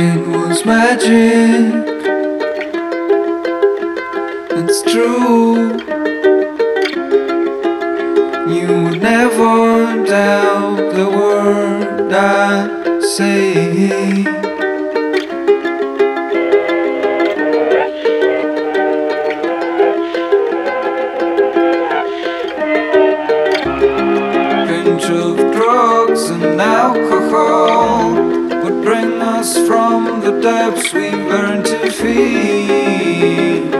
It was magic. It's true. You would never doubt the word I say. Pinch of drugs and alcohol us from the depths we learned to feel.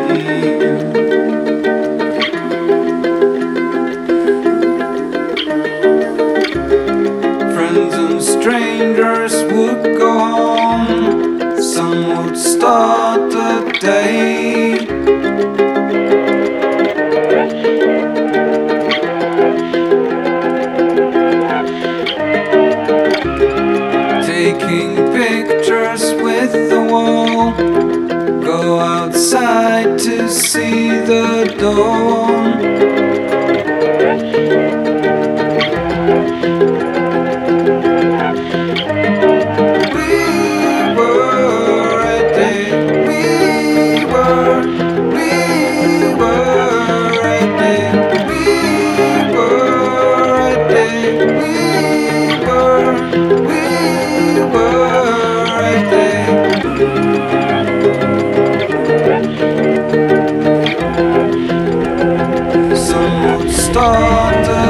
Friends and strangers would go home. Some would start the day. Taking pictures night to see the dawn. We were a we were, we were. thought